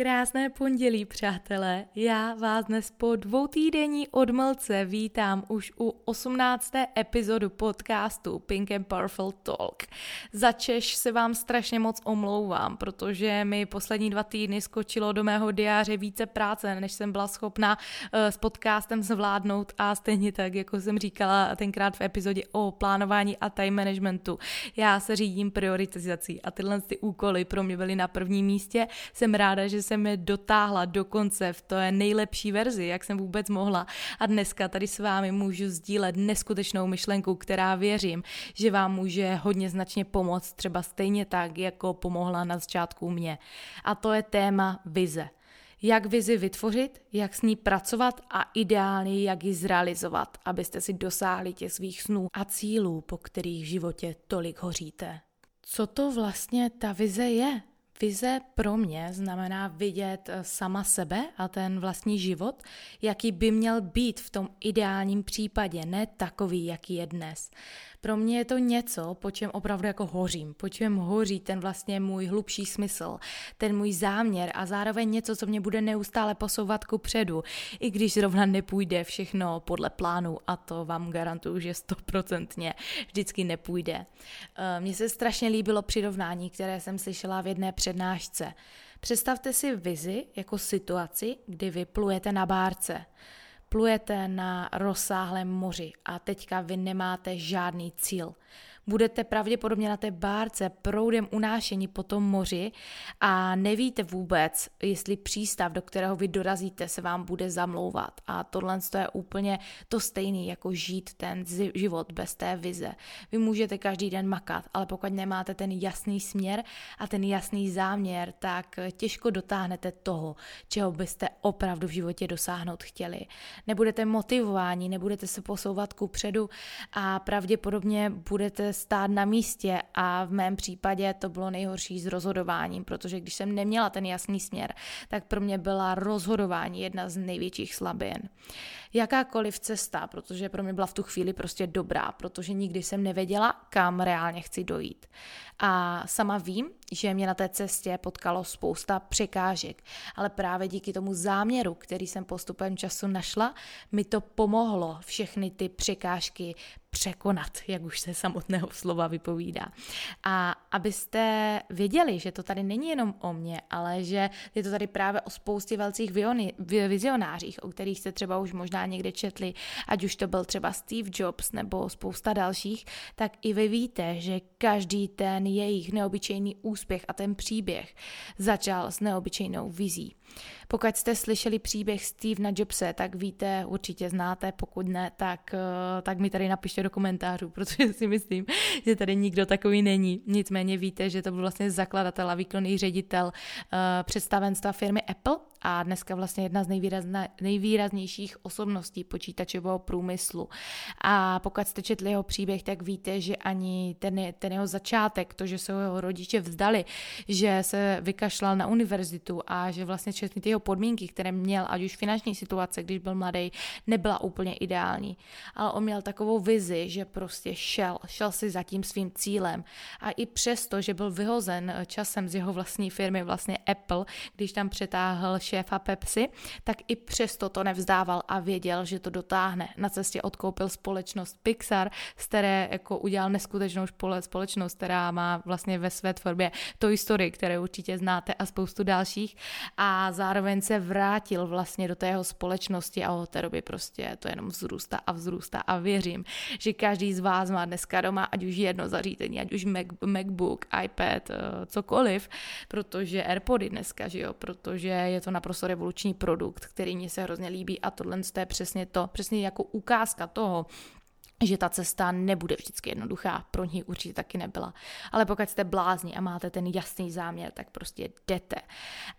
Krásné pondělí, přátelé. Já vás dnes po dvou týdenní odmlce vítám už u 18. epizodu podcastu Pink and Powerful Talk. Za Češ se vám strašně moc omlouvám, protože mi poslední dva týdny skočilo do mého diáře více práce, než jsem byla schopna uh, s podcastem zvládnout a stejně tak, jako jsem říkala tenkrát v epizodě o plánování a time managementu. Já se řídím prioritizací a tyhle ty úkoly pro mě byly na prvním místě. Jsem ráda, že jsem je dotáhla do konce v té nejlepší verzi, jak jsem vůbec mohla. A dneska tady s vámi můžu sdílet neskutečnou myšlenku, která věřím, že vám může hodně značně pomoct, třeba stejně tak, jako pomohla na začátku mě. A to je téma vize jak vizi vytvořit, jak s ní pracovat a ideálně jak ji zrealizovat, abyste si dosáhli těch svých snů a cílů, po kterých v životě tolik hoříte. Co to vlastně ta vize je? Vize pro mě znamená vidět eh, sama sebe a ten vlastní život, jaký by měl být v tom ideálním případě, ne takový, jaký je dnes. Pro mě je to něco, po čem opravdu jako hořím, po čem hoří ten vlastně můj hlubší smysl, ten můj záměr a zároveň něco, co mě bude neustále posouvat ku předu, i když zrovna nepůjde všechno podle plánu a to vám garantuju, že stoprocentně vždycky nepůjde. Eh, mně se strašně líbilo přirovnání, které jsem slyšela v jedné přednášce. Představte si vizi jako situaci, kdy vy plujete na bárce plujete na rozsáhlém moři a teďka vy nemáte žádný cíl budete pravděpodobně na té bárce proudem unášení po tom moři a nevíte vůbec, jestli přístav, do kterého vy dorazíte, se vám bude zamlouvat. A tohle je úplně to stejné, jako žít ten život bez té vize. Vy můžete každý den makat, ale pokud nemáte ten jasný směr a ten jasný záměr, tak těžko dotáhnete toho, čeho byste opravdu v životě dosáhnout chtěli. Nebudete motivováni, nebudete se posouvat ku předu a pravděpodobně budete stát na místě a v mém případě to bylo nejhorší s rozhodováním, protože když jsem neměla ten jasný směr, tak pro mě byla rozhodování jedna z největších slabin. Jakákoliv cesta, protože pro mě byla v tu chvíli prostě dobrá, protože nikdy jsem nevěděla, kam reálně chci dojít. A sama vím, že mě na té cestě potkalo spousta překážek, ale právě díky tomu záměru, který jsem postupem času našla, mi to pomohlo všechny ty překážky překonat, jak už se samotného slova vypovídá. A abyste věděli, že to tady není jenom o mně, ale že je to tady právě o spoustě velcích vizionářích, o kterých jste třeba už možná někde četli, ať už to byl třeba Steve Jobs nebo spousta dalších, tak i vy víte, že každý ten jejich neobyčejný úspěch a ten příběh začal s neobyčejnou vizí. Pokud jste slyšeli příběh Stevena Jobse, tak víte, určitě znáte, pokud ne, tak, eh, tak mi tady napište do komentářů, protože si myslím, že tady nikdo takový není. Nicméně víte, že to byl vlastně zakladatel a výkonný ředitel uh, představenstva firmy Apple a dneska vlastně jedna z nejvýraznějších osobností počítačového průmyslu. A pokud jste četli jeho příběh, tak víte, že ani ten, ten jeho začátek, to, že se jeho rodiče vzdali, že se vykašlal na univerzitu a že vlastně všechny ty jeho podmínky, které měl, ať už finanční situace, když byl mladý, nebyla úplně ideální. Ale on měl takovou vizi, že prostě šel, šel si za tím svým cílem. A i přesto, že byl vyhozen časem z jeho vlastní firmy, vlastně Apple, když tam přetáhl šéfa Pepsi, tak i přesto to nevzdával a věděl, že to dotáhne. Na cestě odkoupil společnost Pixar, z které jako udělal neskutečnou společnost, která má vlastně ve své tvorbě Toy Story, které určitě znáte a spoustu dalších. A zároveň se vrátil vlastně do tého společnosti a od té doby prostě to jenom vzrůstá a vzrůstá. A věřím, že každý z vás má dneska doma ať už jedno zařízení, ať už Mac, MacBook, iPad, eh, cokoliv, protože AirPody dneska, že jo, protože je to naprosto revoluční produkt, který mě se hrozně líbí a tohle je přesně to, přesně jako ukázka toho, že ta cesta nebude vždycky jednoduchá, pro ní určitě taky nebyla. Ale pokud jste blázni a máte ten jasný záměr, tak prostě jdete.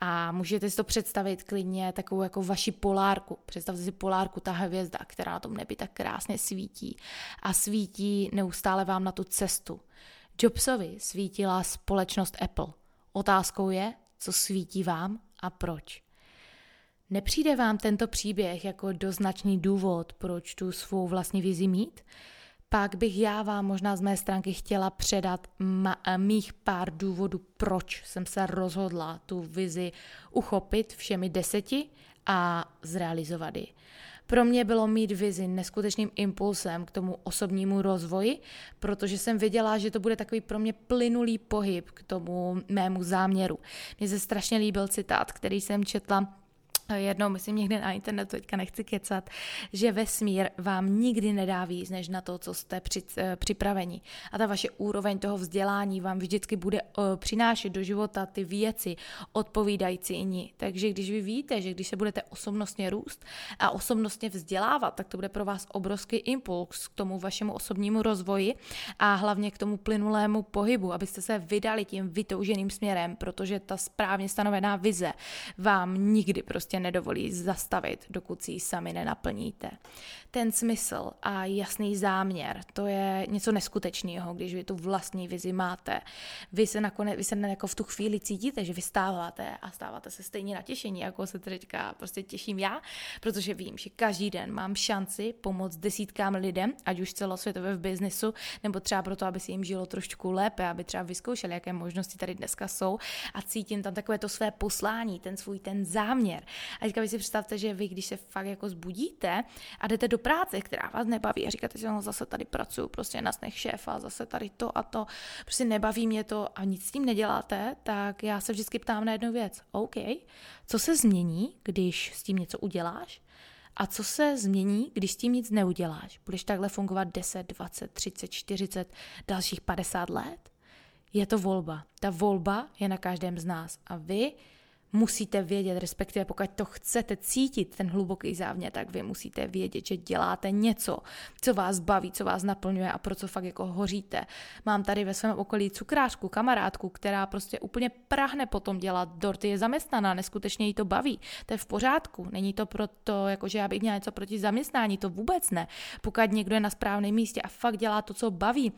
A můžete si to představit klidně takovou jako vaši polárku. Představte si polárku, ta hvězda, která na tom nebi tak krásně svítí. A svítí neustále vám na tu cestu. Jobsovi svítila společnost Apple. Otázkou je, co svítí vám a proč. Nepřijde vám tento příběh jako doznačný důvod, proč tu svou vlastní vizi mít? Pak bych já vám možná z mé stránky chtěla předat ma- mých pár důvodů, proč jsem se rozhodla tu vizi uchopit všemi deseti a zrealizovat ji. Pro mě bylo mít vizi neskutečným impulsem k tomu osobnímu rozvoji, protože jsem věděla, že to bude takový pro mě plynulý pohyb k tomu mému záměru. Mně se strašně líbil citát, který jsem četla jednou, myslím někde na internetu, teďka nechci kecat, že vesmír vám nikdy nedá víc, než na to, co jste při, eh, připraveni. A ta vaše úroveň toho vzdělání vám vždycky bude uh, přinášet do života ty věci odpovídající ní. Takže když vy víte, že když se budete osobnostně růst a osobnostně vzdělávat, tak to bude pro vás obrovský impuls k tomu vašemu osobnímu rozvoji a hlavně k tomu plynulému pohybu, abyste se vydali tím vytouženým směrem, protože ta správně stanovená vize vám nikdy prostě nedovolí zastavit, dokud si ji sami nenaplníte. Ten smysl a jasný záměr, to je něco neskutečného, když vy tu vlastní vizi máte. Vy se nakonec, vy se jako v tu chvíli cítíte, že vystáváte a stáváte se stejně natěšení, jako se teďka prostě těším já, protože vím, že každý den mám šanci pomoct desítkám lidem, ať už celosvětově v biznesu, nebo třeba proto, aby si jim žilo trošku lépe, aby třeba vyzkoušeli, jaké možnosti tady dneska jsou a cítím tam takové to své poslání, ten svůj ten záměr. A teďka vy si představte, že vy, když se fakt jako zbudíte a jdete do práce, která vás nebaví a říkáte si, no zase tady pracuju, prostě na snech šéfa, zase tady to a to, prostě nebaví mě to a nic s tím neděláte, tak já se vždycky ptám na jednu věc. OK, co se změní, když s tím něco uděláš? A co se změní, když s tím nic neuděláš? Budeš takhle fungovat 10, 20, 30, 40, dalších 50 let? Je to volba. Ta volba je na každém z nás. A vy musíte vědět, respektive pokud to chcete cítit, ten hluboký závěr, tak vy musíte vědět, že děláte něco, co vás baví, co vás naplňuje a pro co fakt jako hoříte. Mám tady ve svém okolí cukrářku, kamarádku, která prostě úplně prahne potom dělat dorty, je zaměstnaná, neskutečně jí to baví. To je v pořádku, není to proto, jako že já bych měla něco proti zaměstnání, to vůbec ne. Pokud někdo je na správném místě a fakt dělá to, co baví,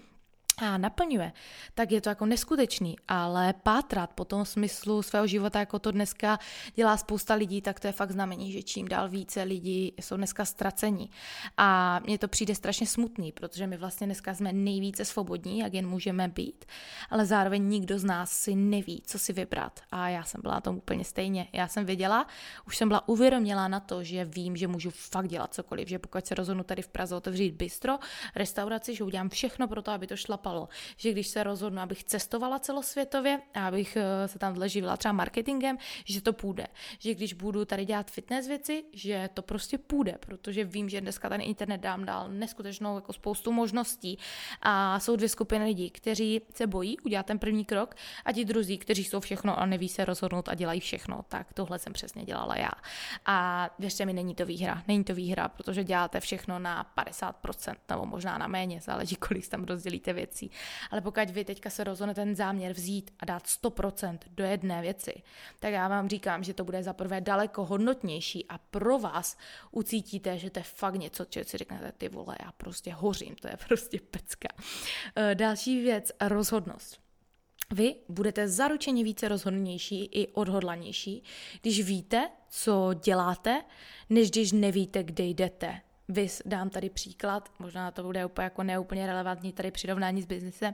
a naplňuje, tak je to jako neskutečný, ale pátrat po tom smyslu svého života, jako to dneska dělá spousta lidí, tak to je fakt znamení, že čím dál více lidí jsou dneska ztracení. A mně to přijde strašně smutný, protože my vlastně dneska jsme nejvíce svobodní, jak jen můžeme být, ale zároveň nikdo z nás si neví, co si vybrat. A já jsem byla tom úplně stejně. Já jsem věděla, už jsem byla uvědomělá na to, že vím, že můžu fakt dělat cokoliv, že pokud se rozhodnu tady v Praze otevřít bistro, restauraci, že udělám všechno pro to, aby to šla šlapalo. Že když se rozhodnu, abych cestovala celosvětově a abych eh, se tam živila třeba marketingem, že to půjde. Že když budu tady dělat fitness věci, že to prostě půjde, protože vím, že dneska ten internet dám dál neskutečnou jako spoustu možností a jsou dvě skupiny lidí, kteří se bojí udělat ten první krok a ti druzí, kteří jsou všechno a neví se rozhodnout a dělají všechno. Tak tohle jsem přesně dělala já. A věřte mi, není to výhra. Není to výhra, protože děláte všechno na 50% nebo možná na méně, záleží, kolik tam rozdělíte věci věcí. Ale pokud vy teďka se rozhodnete ten záměr vzít a dát 100% do jedné věci, tak já vám říkám, že to bude za prvé daleko hodnotnější a pro vás ucítíte, že to je fakt něco, co si řeknete, ty vole, já prostě hořím, to je prostě pecka. Eh, další věc, rozhodnost. Vy budete zaručeně více rozhodnější i odhodlanější, když víte, co děláte, než když nevíte, kde jdete. Vys, dám tady příklad, možná to bude úplně jako neúplně relevantní tady přirovnání s biznesem,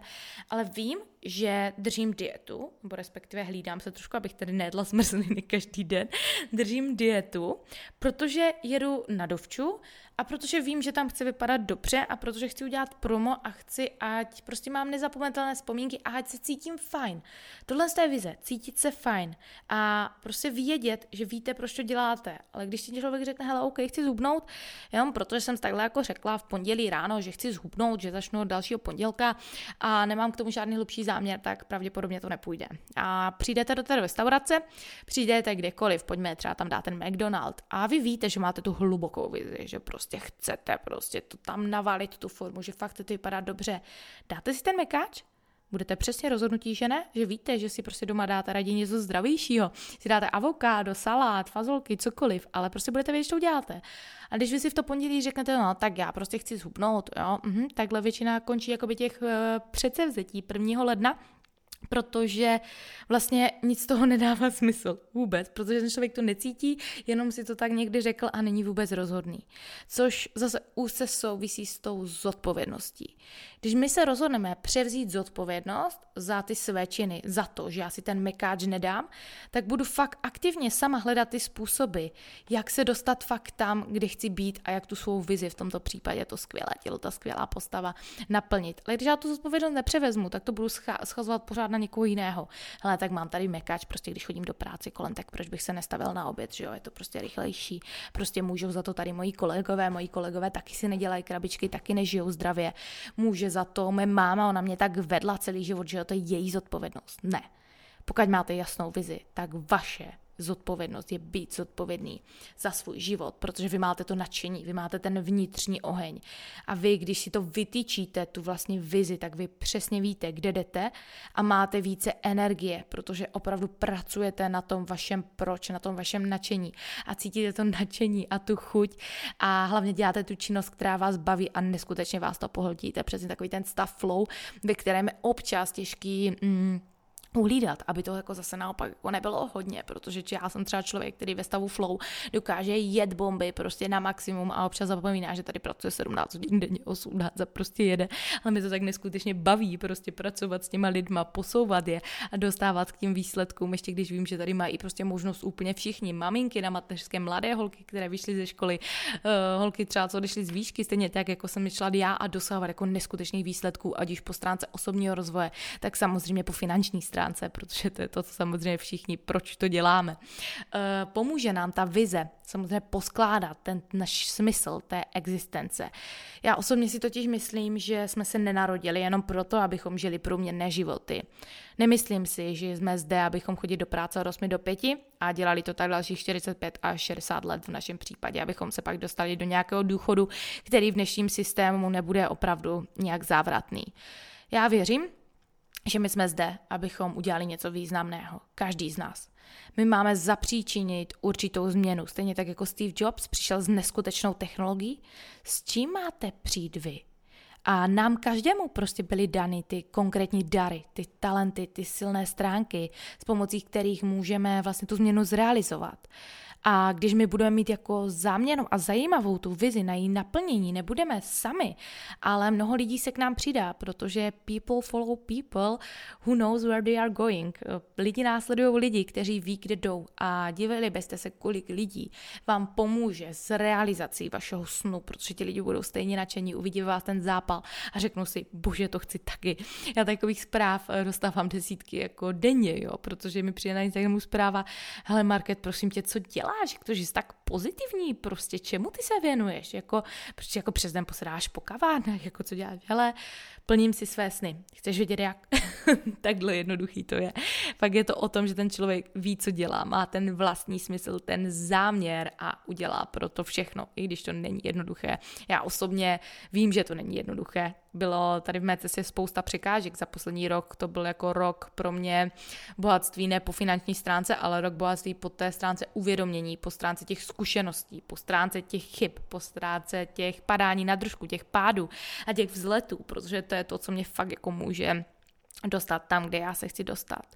ale vím, že držím dietu, nebo respektive hlídám se trošku, abych tady nejedla zmrzliny každý den, držím dietu, protože jedu na dovču a protože vím, že tam chci vypadat dobře a protože chci udělat promo a chci, ať prostě mám nezapomenutelné vzpomínky a ať se cítím fajn. Tohle je vize, cítit se fajn a prostě vědět, že víte, proč to děláte. Ale když si člověk řekne, hele, OK, chci zhubnout, jenom protože jsem takhle jako řekla v pondělí ráno, že chci zhubnout, že začnu od dalšího pondělka a nemám k tomu žádný hlubší záměr, tak pravděpodobně to nepůjde. A přijdete do té restaurace, přijdete kdekoliv, pojďme třeba tam dát ten McDonald a vy víte, že máte tu hlubokou vizi, že prostě prostě chcete prostě to tam navalit tu formu, že fakt chcete vypadat dobře, dáte si ten mekáč, budete přesně rozhodnutí, že ne, že víte, že si prostě doma dáte raději něco zdravějšího, si dáte avokádo, salát, fazolky, cokoliv, ale prostě budete vědět, to uděláte. A když vy si v to pondělí řeknete, no tak já prostě chci zhubnout, jo, mhm, takhle většina končí jakoby těch uh, předsevzetí 1. ledna, protože vlastně nic z toho nedává smysl vůbec, protože ten člověk to necítí, jenom si to tak někdy řekl a není vůbec rozhodný. Což zase úzce souvisí s tou zodpovědností. Když my se rozhodneme převzít zodpovědnost za ty své činy, za to, že já si ten mekáč nedám, tak budu fakt aktivně sama hledat ty způsoby, jak se dostat fakt tam, kde chci být a jak tu svou vizi, v tomto případě to skvělé tělo, ta skvělá postava, naplnit. Ale když já tu zodpovědnost nepřevezmu, tak to budu schazovat pořád na někoho jiného. Ale tak mám tady mekáč, prostě když chodím do práce kolem, tak proč bych se nestavil na oběd, že jo, je to prostě rychlejší. Prostě můžou za to tady moji kolegové, moji kolegové taky si nedělají krabičky, taky nežijou zdravě. Může za to moje máma, ona mě tak vedla celý život, že jo, to je její zodpovědnost. Ne. Pokud máte jasnou vizi, tak vaše zodpovědnost je být zodpovědný za svůj život, protože vy máte to nadšení, vy máte ten vnitřní oheň. A vy, když si to vytýčíte, tu vlastně vizi, tak vy přesně víte, kde jdete a máte více energie, protože opravdu pracujete na tom vašem proč, na tom vašem nadšení a cítíte to nadšení a tu chuť a hlavně děláte tu činnost, která vás baví a neskutečně vás to pohltíte. Přesně takový ten stav flow, ve kterém je občas těžký mm, uhlídat, aby to jako zase naopak jako nebylo hodně, protože já jsem třeba člověk, který ve stavu flow dokáže jet bomby prostě na maximum a občas zapomíná, že tady pracuje 17 hodin denně, 18 a prostě jede, ale mi to tak neskutečně baví prostě pracovat s těma lidma, posouvat je a dostávat k těm výsledkům, ještě když vím, že tady mají prostě možnost úplně všichni, maminky na mateřské, mladé holky, které vyšly ze školy, uh, holky třeba co odešly z výšky, stejně tak, jako jsem šla já a dosahovat jako neskutečných výsledků, ať už po stránce osobního rozvoje, tak samozřejmě po finanční stránce stránce, protože to je to, co samozřejmě všichni, proč to děláme. Eh, pomůže nám ta vize samozřejmě poskládat ten náš smysl té existence. Já osobně si totiž myslím, že jsme se nenarodili jenom proto, abychom žili průměrné životy. Nemyslím si, že jsme zde, abychom chodili do práce od 8 do 5 a dělali to tak dalších 45 až 60 let v našem případě, abychom se pak dostali do nějakého důchodu, který v dnešním systému nebude opravdu nějak závratný. Já věřím, že my jsme zde, abychom udělali něco významného. Každý z nás. My máme zapříčinit určitou změnu. Stejně tak jako Steve Jobs přišel s neskutečnou technologií. S čím máte přijít vy? A nám každému prostě byly dany ty konkrétní dary, ty talenty, ty silné stránky, s pomocí kterých můžeme vlastně tu změnu zrealizovat. A když my budeme mít jako záměrnou a zajímavou tu vizi na její naplnění, nebudeme sami, ale mnoho lidí se k nám přidá, protože people follow people who knows where they are going. Lidi následují lidi, kteří ví, kde jdou a divili byste se, kolik lidí vám pomůže s realizací vašeho snu, protože ti lidi budou stejně nadšení, uvidí vás ten zápal a řeknou si, bože, to chci taky. Já takových zpráv eh, dostávám desítky jako denně, jo, protože mi přijde na Instagramu zpráva, hele Market, prosím tě, co děláš? Děláš, jak to, že jsi tak pozitivní, prostě čemu ty se věnuješ, jako, prostě jako přes den posedáš po kavárnách, jako co děláš, hele, plním si své sny, chceš vědět jak? Takhle jednoduchý to je. Pak je to o tom, že ten člověk ví, co dělá, má ten vlastní smysl, ten záměr a udělá pro to všechno, i když to není jednoduché. Já osobně vím, že to není jednoduché, bylo tady v mé cestě spousta překážek za poslední rok. To byl jako rok pro mě bohatství ne po finanční stránce, ale rok bohatství po té stránce uvědomění, po stránce těch zkušeností, po stránce těch chyb, po stránce těch padání na držku, těch pádů a těch vzletů, protože to je to, co mě fakt jako může dostat tam, kde já se chci dostat.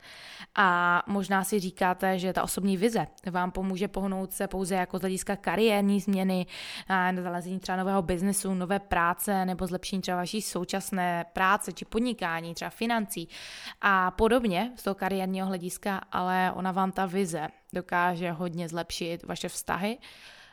A možná si říkáte, že ta osobní vize vám pomůže pohnout se pouze jako z hlediska kariérní změny, zalezení třeba nového biznesu, nové práce nebo zlepšení třeba vaší současné práce či podnikání, třeba financí a podobně z toho kariérního hlediska, ale ona vám ta vize dokáže hodně zlepšit vaše vztahy,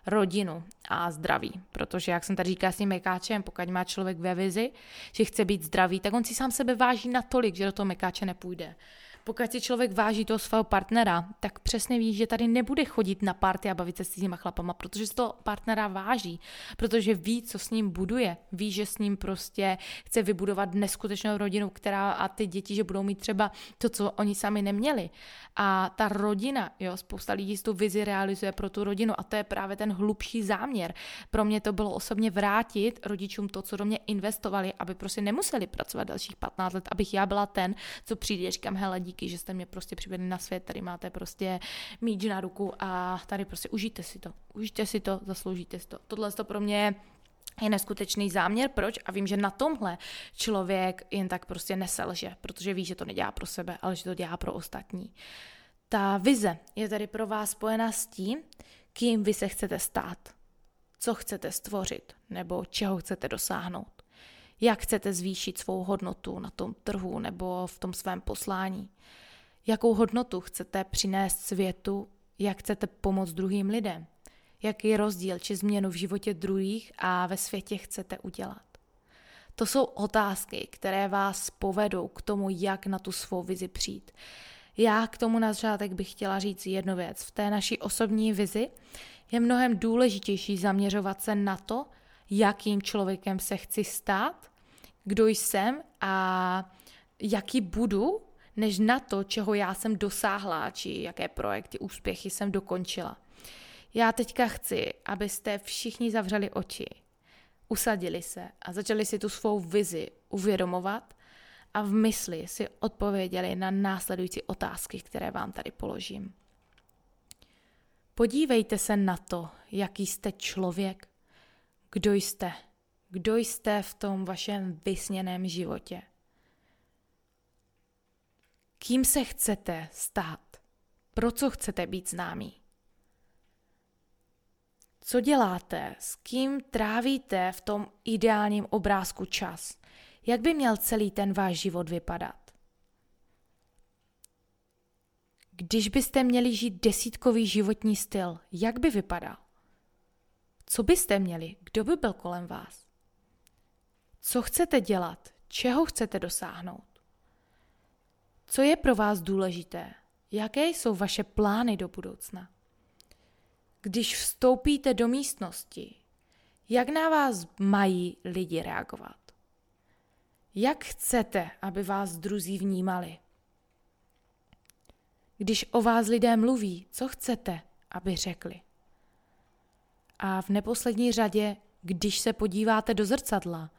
rodinu a zdraví. Protože, jak jsem tady říkala s tím mekáčem, pokud má člověk ve vizi, že chce být zdravý, tak on si sám sebe váží natolik, že do toho mekáče nepůjde. Pokud si člověk váží toho svého partnera, tak přesně ví, že tady nebude chodit na party a bavit se s těma chlapama, protože si to partnera váží, protože ví, co s ním buduje, ví, že s ním prostě chce vybudovat neskutečnou rodinu, která a ty děti, že budou mít třeba to, co oni sami neměli. A ta rodina, jo, spousta lidí si tu vizi realizuje pro tu rodinu a to je právě ten hlubší záměr. Pro mě to bylo osobně vrátit rodičům to, co do mě investovali, aby prostě nemuseli pracovat dalších 15 let, abych já byla ten, co přijde, říkám, hele, díky, že jste mě prostě přivedli na svět, tady máte prostě míč na ruku a tady prostě užijte si to, užijte si to, zasloužíte si to. Tohle to pro mě je neskutečný záměr, proč? A vím, že na tomhle člověk jen tak prostě neselže, protože ví, že to nedělá pro sebe, ale že to dělá pro ostatní. Ta vize je tady pro vás spojená s tím, kým vy se chcete stát, co chcete stvořit nebo čeho chcete dosáhnout, jak chcete zvýšit svou hodnotu na tom trhu nebo v tom svém poslání, jakou hodnotu chcete přinést světu, jak chcete pomoct druhým lidem, jaký rozdíl či změnu v životě druhých a ve světě chcete udělat. To jsou otázky, které vás povedou k tomu, jak na tu svou vizi přijít. Já k tomu na začátek bych chtěla říct jednu věc. V té naší osobní vizi je mnohem důležitější zaměřovat se na to, jakým člověkem se chci stát, kdo jsem a jaký budu, než na to, čeho já jsem dosáhla, či jaké projekty, úspěchy jsem dokončila. Já teďka chci, abyste všichni zavřeli oči, usadili se a začali si tu svou vizi uvědomovat a v mysli si odpověděli na následující otázky, které vám tady položím. Podívejte se na to, jaký jste člověk, kdo jste, kdo jste v tom vašem vysněném životě. Kým se chcete stát? Pro co chcete být známý? Co děláte? S kým trávíte v tom ideálním obrázku čas? Jak by měl celý ten váš život vypadat? Když byste měli žít desítkový životní styl, jak by vypadal? Co byste měli? Kdo by byl kolem vás? Co chcete dělat? Čeho chcete dosáhnout? Co je pro vás důležité? Jaké jsou vaše plány do budoucna? Když vstoupíte do místnosti, jak na vás mají lidi reagovat? Jak chcete, aby vás druzí vnímali? Když o vás lidé mluví, co chcete, aby řekli? A v neposlední řadě, když se podíváte do zrcadla,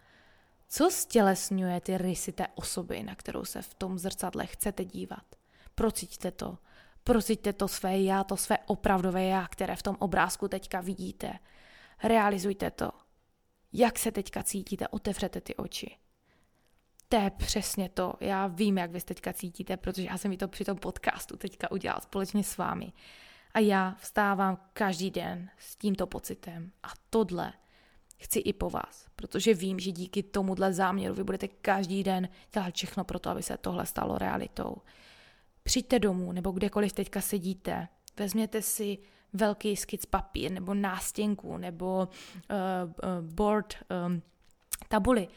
co stělesňuje ty rysy té osoby, na kterou se v tom zrcadle chcete dívat? Prociťte to. Prociťte to své já, to své opravdové já, které v tom obrázku teďka vidíte. Realizujte to. Jak se teďka cítíte, otevřete ty oči. To je přesně to. Já vím, jak vy se teďka cítíte, protože já jsem mi to při tom podcastu teďka udělala společně s vámi. A já vstávám každý den s tímto pocitem. A tohle chci i po vás, protože vím, že díky tomuhle záměru vy budete každý den dělat všechno pro to, aby se tohle stalo realitou. Přijďte domů, nebo kdekoliv teďka sedíte, vezměte si velký skic papír, nebo nástěnku, nebo uh, uh, board um, tabuli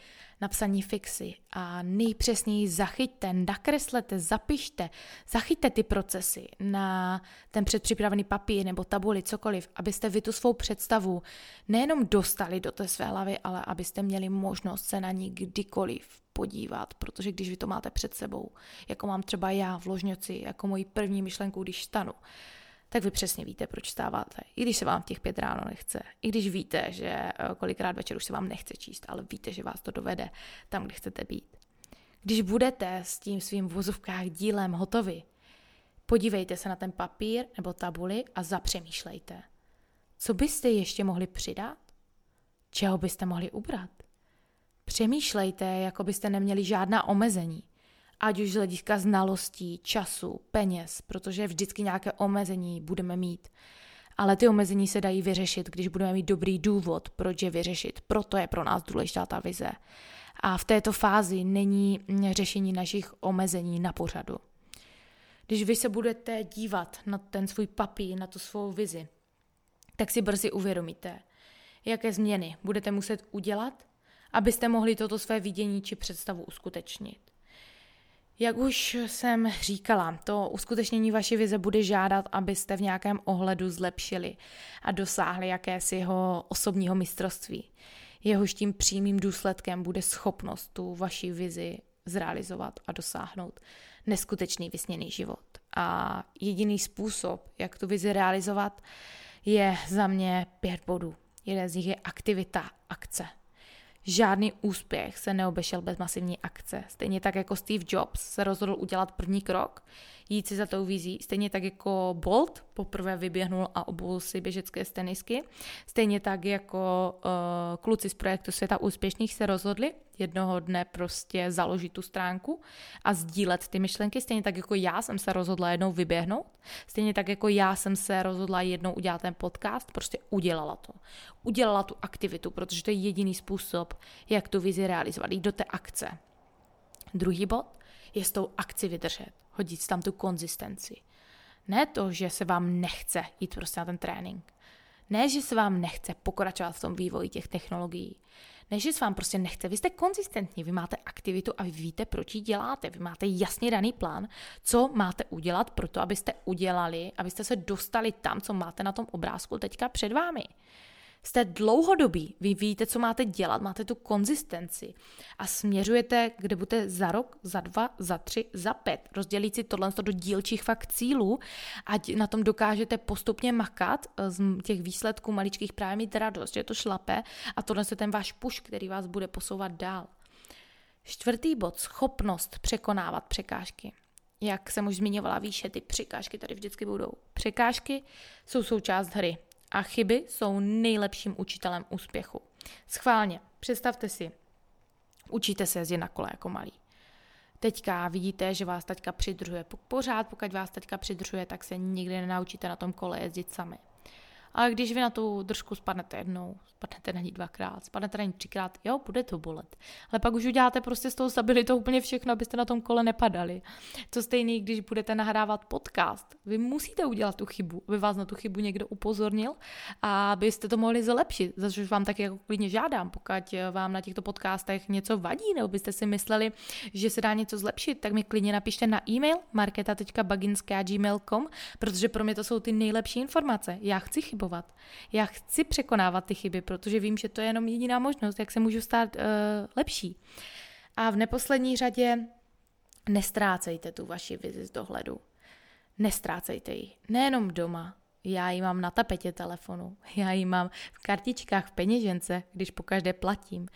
napsaní fixy. A nejpřesněji zachyťte, nakreslete, zapište, zachyťte ty procesy na ten předpřipravený papír nebo tabuli, cokoliv, abyste vy tu svou představu nejenom dostali do té své hlavy, ale abyste měli možnost se na ní kdykoliv podívat, protože když vy to máte před sebou, jako mám třeba já v ložňoci, jako moji první myšlenku, když stanu, tak vy přesně víte, proč stáváte. I když se vám těch pět ráno nechce, i když víte, že eh, kolikrát večer už se vám nechce číst, ale víte, že vás to dovede tam, kde chcete být. Když budete s tím svým vozovkách dílem hotovi, podívejte se na ten papír nebo tabuli a zapřemýšlejte. Co byste ještě mohli přidat? Čeho byste mohli ubrat? Přemýšlejte, jako byste neměli žádná omezení ať už z hlediska znalostí, času, peněz, protože vždycky nějaké omezení budeme mít. Ale ty omezení se dají vyřešit, když budeme mít dobrý důvod, proč je vyřešit. Proto je pro nás důležitá ta vize. A v této fázi není řešení našich omezení na pořadu. Když vy se budete dívat na ten svůj papír, na tu svou vizi, tak si brzy uvědomíte, jaké změny budete muset udělat, abyste mohli toto své vidění či představu uskutečnit Jak už jsem říkala, to uskutečnění vaší vize bude žádat, abyste v nějakém ohledu zlepšili a dosáhli jakési jeho osobního mistrovství. Jehož tím přímým důsledkem bude schopnost tu vaši vizi zrealizovat a dosáhnout neskutečný vysněný život. A jediný způsob, jak tu vizi realizovat, je za mě pět bodů. Jeden z nich je aktivita, akce. Žádný úspěch se neobešel bez masivní akce. Stejně tak jako Steve Jobs se rozhodl udělat první krok, jít si za tou vizí. Stejně tak jako Bolt poprvé vyběhnul a obul si běžecké stenisky. Stejně tak jako uh, kluci z projektu Světa úspěšných se rozhodli jednoho dne prostě založit tu stránku a sdílet ty myšlenky. Stejně tak jako já jsem se rozhodla jednou vyběhnout. Stejně tak jako já jsem se rozhodla jednou udělat ten podcast, prostě udělala to. Udělala tu aktivitu, protože to je jediný způsob, jak tu vizi realizovat. Jít do té akce. Druhý bod je s tou akci vydržet hodit tam tu konzistenci. Ne to, že se vám nechce jít prostě na ten trénink. Ne, že se vám nechce pokračovat v tom vývoji těch technologií. Ne, že se vám prostě nechce. Vy jste konzistentní, vy máte aktivitu a vy víte, proč ji děláte. Vy máte jasně daný plán, co máte udělat pro to, abyste udělali, abyste se dostali tam, co máte na tom obrázku teďka před vámi jste dlouhodobí, vy víte, co máte dělat, máte tu konzistenci a směřujete, kde budete za rok, za dva, za tři, za pět. Rozdělit si tohle do dílčích fakt cílů, ať na tom dokážete postupně makat eh, z těch výsledků maličkých právě mít radost, že je to šlape a tohle je ten váš puš, který vás bude posouvat dál. Čtvrtý bod, schopnost překonávat překážky. Jak jsem už zmiňovala výše, ty překážky tady vždycky budou. Překážky jsou součást hry a chyby jsou nejlepším učitelem úspěchu. Schválně, představte si, učíte se jezdit na kole jako malý. Teďka vidíte, že vás taťka přidržuje. Pořád, pokud vás taťka přidržuje, tak se nikdy nenaučíte na tom kole jezdit sami. Ale když vy na tu držku spadnete jednou, spadnete na ní dvakrát, spadnete na ní třikrát, jo, bude to bolet. Ale pak už uděláte prostě s tou stabilitou úplně všechno, abyste na tom kole nepadali. To stejný, když budete nahrávat podcast. Vy musíte udělat tu chybu, aby vás na tu chybu někdo upozornil a abyste to mohli zlepšit. Za což vám tak jako klidně žádám, pokud vám na těchto podcastech něco vadí, nebo byste si mysleli, že se dá něco zlepšit, tak mi klidně napište na e-mail marketa.baginská.gmail.com, protože pro mě to jsou ty nejlepší informace. Já chci chybovat. Já chci překonávat ty chyby, protože vím, že to je jenom jediná možnost, jak se můžu stát uh, lepší. A v neposlední řadě nestrácejte tu vaši vizi z dohledu. Nestrácejte ji. Nejenom doma, já ji mám na tapetě telefonu, já ji mám v kartičkách, v peněžence, když po každé platím.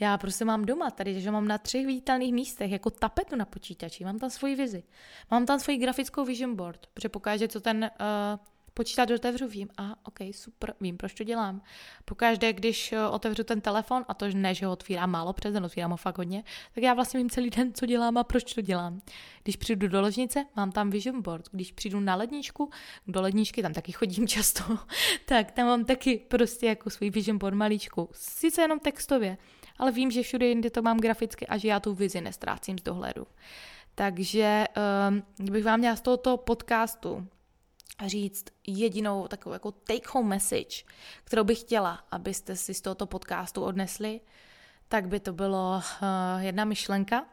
Já prostě mám doma tady, že mám na třech viditelných místech jako tapetu na počítači, mám tam svoji vizi. Mám tam svoji grafickou vision board, protože pokaždé, co ten uh, počítač otevřu, vím, a ok, super, vím, proč to dělám. Pokaždé, když eh, otevřu ten telefon, a to ne, že ho otvírám málo přes den, otvírám ho fakt hodně, tak já vlastně vím celý den, co dělám a proč to dělám. Když přijdu do ložnice, mám tam vision board. Když přijdu na ledničku, do ledničky, tam taky chodím často, tak tam mám taky prostě jako svůj vision board maličku. Sice jenom textově, ale vím, že všude jinde to mám graficky a že já tu vizi nestrácím z dohledu. Takže um, kdybych vám měla z tohoto podcastu říct jedinou takovou jako take home message, kterou bych chtěla, abyste si z tohoto podcastu odnesli, tak by to bylo uh, jedna myšlenka.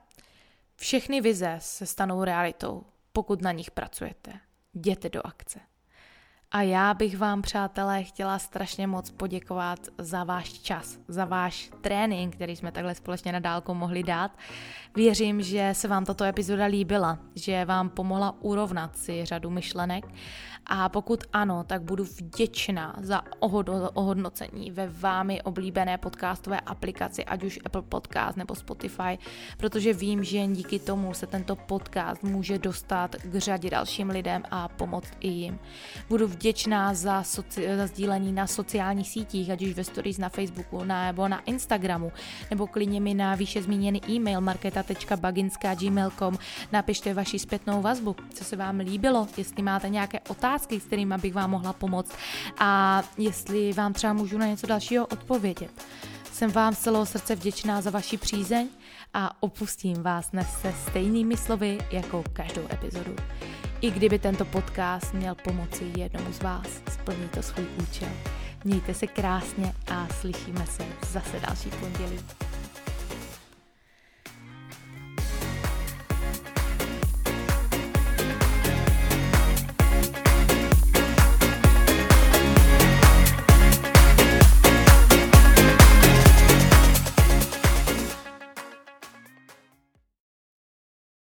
Všechny vize se stanou realitou, pokud na nich pracujete. Jděte do akce. A já bych vám, přátelé, chtěla strašně moc poděkovat za váš čas, za váš trénink, který jsme takhle společně na dálku mohli dát. Věřím, že se vám tato epizoda líbila, že vám pomohla urovnat si řadu myšlenek a pokud ano, tak budu vděčná za ohodnocení ve vámi oblíbené podcastové aplikaci, ať už Apple Podcast nebo Spotify, protože vím, že jen díky tomu se tento podcast může dostat k řadě dalším lidem a pomoct i jim. Budu vděčná za, soci- za sdílení na sociálních sítích, ať už ve stories na Facebooku nebo na Instagramu, nebo klidně mi na výše zmíněný e-mail marketa.baginská.gmail.com napište vaši zpětnou vazbu, co se vám líbilo, jestli máte nějaké otázky, otázky, s kterými bych vám mohla pomoct a jestli vám třeba můžu na něco dalšího odpovědět. Jsem vám z celého srdce vděčná za vaši přízeň a opustím vás dnes se stejnými slovy jako každou epizodu. I kdyby tento podcast měl pomoci jednomu z vás, splní to svůj účel. Mějte se krásně a slyšíme se zase další pondělí.